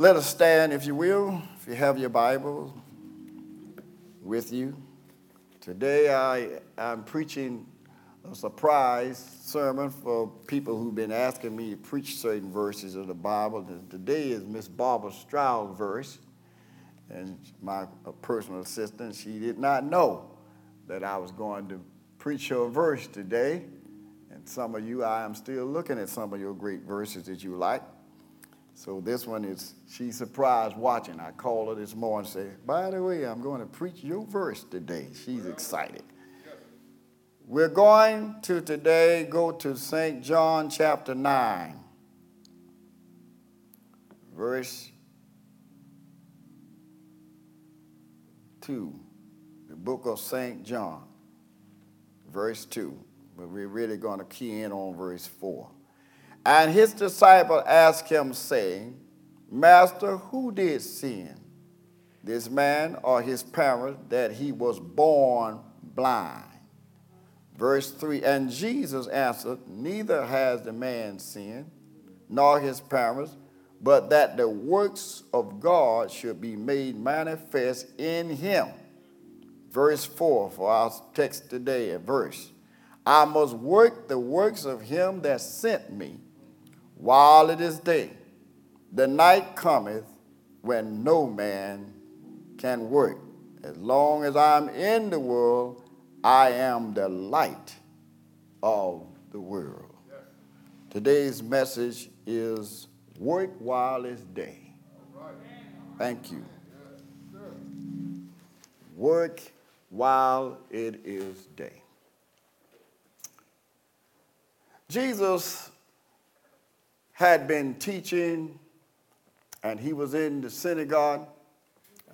Let us stand, if you will, if you have your Bible with you. Today I, I'm preaching a surprise sermon for people who've been asking me to preach certain verses of the Bible. And today is Miss Barbara Stroud verse, and my personal assistant, she did not know that I was going to preach her verse today. And some of you, I am still looking at some of your great verses that you like. So this one is, she's surprised watching. I called her this morning and say, by the way, I'm going to preach your verse today. She's excited. We're going to today go to St. John chapter 9, verse 2. The book of St. John, verse 2. But we're really going to key in on verse 4. And his disciple asked him, saying, Master, who did sin, this man or his parents, that he was born blind? Verse 3 And Jesus answered, Neither has the man sinned, nor his parents, but that the works of God should be made manifest in him. Verse 4 for our text today, a verse. I must work the works of him that sent me while it is day. The night cometh when no man can work. As long as I'm in the world, I am the light of the world. Today's message is work while it's day. Thank you. Work while it is day. Jesus had been teaching, and he was in the synagogue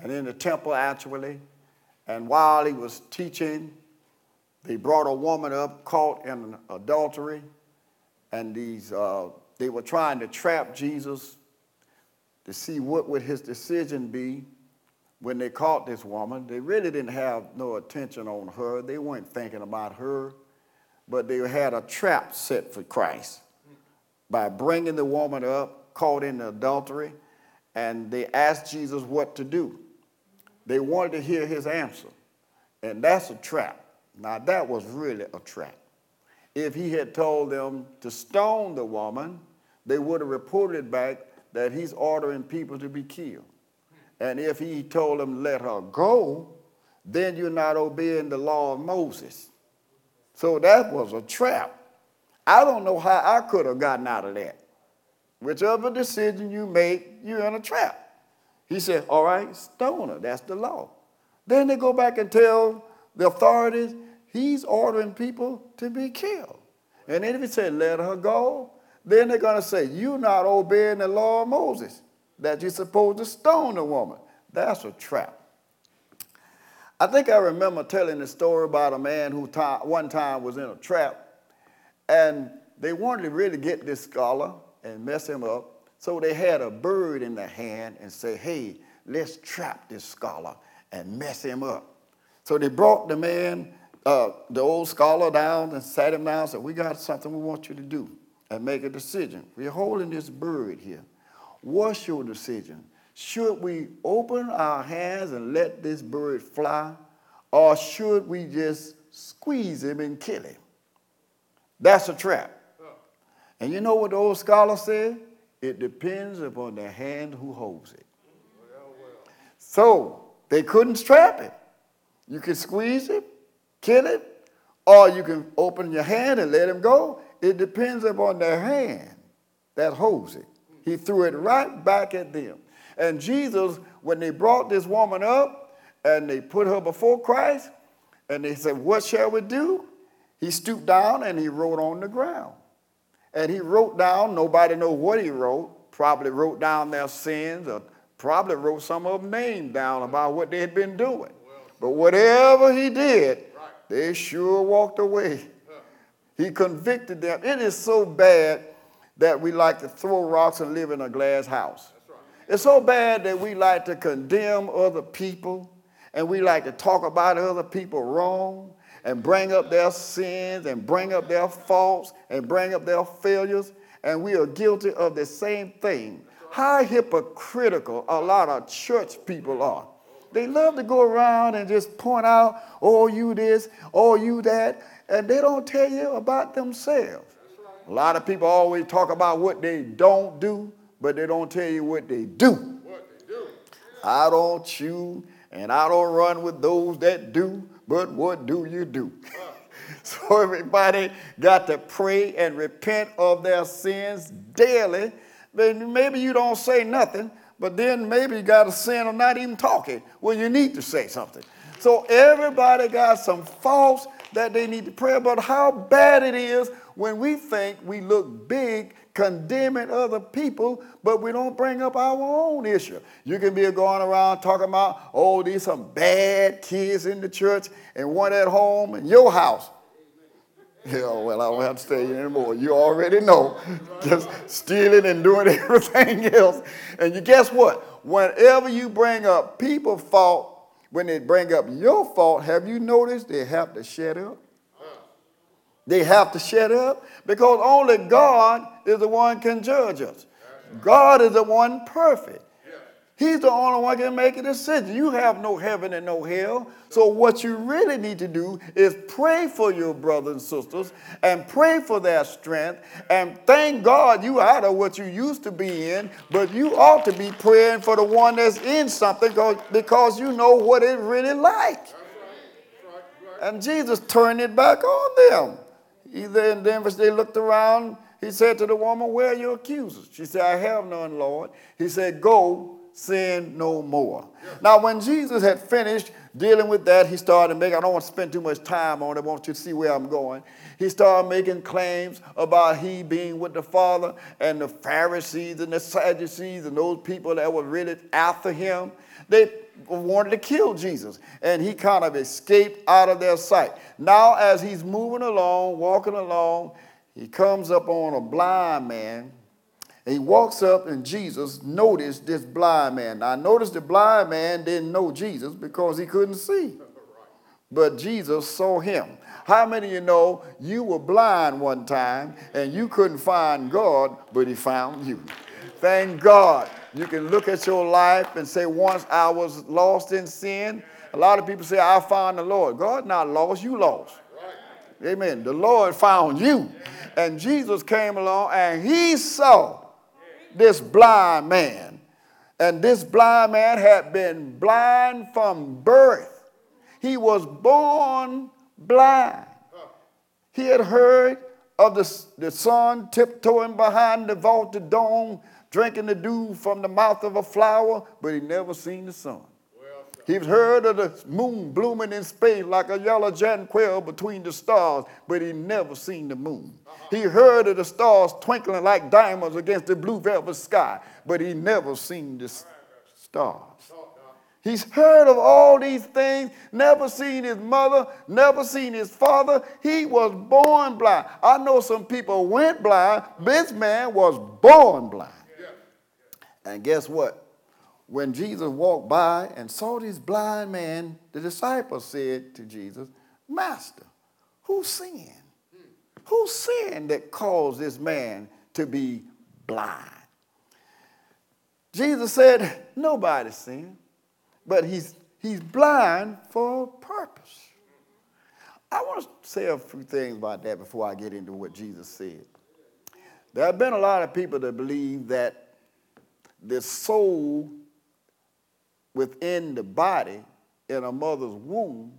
and in the temple actually. And while he was teaching, they brought a woman up caught in adultery, and these uh, they were trying to trap Jesus to see what would his decision be when they caught this woman. They really didn't have no attention on her. They weren't thinking about her, but they had a trap set for Christ by bringing the woman up caught in adultery, and they asked Jesus what to do. They wanted to hear his answer, and that's a trap. Now, that was really a trap. If he had told them to stone the woman, they would have reported back that he's ordering people to be killed. And if he told them let her go, then you're not obeying the law of Moses. So that was a trap. I don't know how I could have gotten out of that. Whichever decision you make, you're in a trap. He said, All right, stone her. That's the law. Then they go back and tell the authorities he's ordering people to be killed. And then if he said, Let her go, then they're going to say, You're not obeying the law of Moses, that you're supposed to stone a woman. That's a trap. I think I remember telling the story about a man who one time was in a trap and they wanted to really get this scholar and mess him up. So they had a bird in their hand and say, hey, let's trap this scholar and mess him up. So they brought the man, uh, the old scholar down and sat him down and said, we got something we want you to do and make a decision. We're holding this bird here. What's your decision? Should we open our hands and let this bird fly, or should we just squeeze him and kill him? That's a trap. And you know what the old scholar said? It depends upon the hand who holds it. So they couldn't trap it. You can squeeze it, kill it, or you can open your hand and let him go. It depends upon the hand that holds it. He threw it right back at them. And Jesus, when they brought this woman up and they put her before Christ, and they said, What shall we do? He stooped down and he wrote on the ground. And he wrote down, nobody know what he wrote, probably wrote down their sins or probably wrote some of them names down about what they had been doing. But whatever he did, they sure walked away. He convicted them. It is so bad that we like to throw rocks and live in a glass house. It's so bad that we like to condemn other people and we like to talk about other people wrong and bring up their sins and bring up their faults and bring up their failures. And we are guilty of the same thing how hypocritical a lot of church people are. They love to go around and just point out, oh, you this, oh, you that, and they don't tell you about themselves. A lot of people always talk about what they don't do, but they don't tell you what they do. What they do. I don't chew and I don't run with those that do, but what do you do? so everybody got to pray and repent of their sins daily. Maybe you don't say nothing, but then maybe you got a sin of not even talking. Well, you need to say something. So everybody got some faults that they need to pray about. How bad it is when we think we look big condemning other people, but we don't bring up our own issue. You can be going around talking about, oh, these some bad kids in the church and one at home in your house. Yeah, well, I don't have to say anymore. You already know. Just stealing and doing everything else. And you guess what? Whenever you bring up people's fault, when they bring up your fault, have you noticed they have to shut up? They have to shut up because only God is the one can judge us. God is the one perfect. He's the only one can make a decision. You have no heaven and no hell. So what you really need to do is pray for your brothers and sisters and pray for their strength and thank God you out of what you used to be in, but you ought to be praying for the one that's in something because you know what it really like. And Jesus turned it back on them. Either in Denver, they looked around. He said to the woman, Where are your accusers? She said, I have none, Lord. He said, Go, sin no more. Now, when Jesus had finished dealing with that, he started making, I don't want to spend too much time on it, I want you to see where I'm going. He started making claims about he being with the Father and the Pharisees and the Sadducees and those people that were really after him. They wanted to kill Jesus, and he kind of escaped out of their sight. Now, as he's moving along, walking along, he comes up on a blind man. And he walks up, and Jesus noticed this blind man. Now, I noticed the blind man didn't know Jesus because he couldn't see. But Jesus saw him. How many of you know you were blind one time and you couldn't find God, but he found you? Thank God you can look at your life and say, once I was lost in sin. A lot of people say, I found the Lord. God not lost, you lost. Amen. The Lord found you. And Jesus came along and he saw this blind man. And this blind man had been blind from birth. He was born blind. He had heard of the, the sun tiptoeing behind the vaulted dome drinking the dew from the mouth of a flower, but he never seen the sun. He's heard of the moon blooming in space like a yellow jonquil between the stars, but he never seen the moon. He heard of the stars twinkling like diamonds against the blue velvet sky, but he never seen the stars. He's heard of all these things, never seen his mother, never seen his father. He was born blind. I know some people went blind. This man was born blind. And guess what? When Jesus walked by and saw this blind man, the disciples said to Jesus, Master, who sinned? Who sinned that caused this man to be blind? Jesus said, Nobody sinned, but he's, he's blind for a purpose. I want to say a few things about that before I get into what Jesus said. There have been a lot of people that believe that the soul within the body in a mother's womb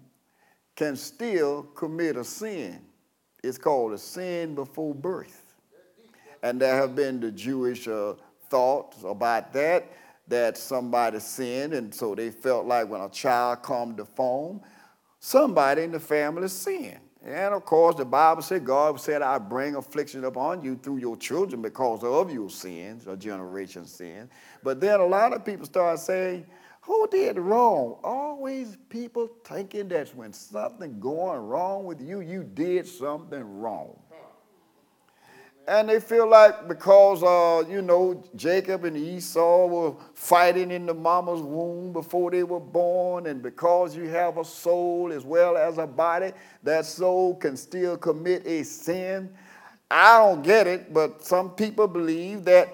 can still commit a sin. It's called a sin before birth. And there have been the Jewish uh, thoughts about that, that somebody sinned, and so they felt like when a child come to form, somebody in the family sinned. And of course, the Bible said, God said, I bring affliction upon you through your children because of your sins, or generation sin. But then a lot of people start saying, who did wrong? Always people thinking that when something going wrong with you, you did something wrong. And they feel like because, uh, you know, Jacob and Esau were fighting in the mama's womb before they were born, and because you have a soul as well as a body, that soul can still commit a sin. I don't get it, but some people believe that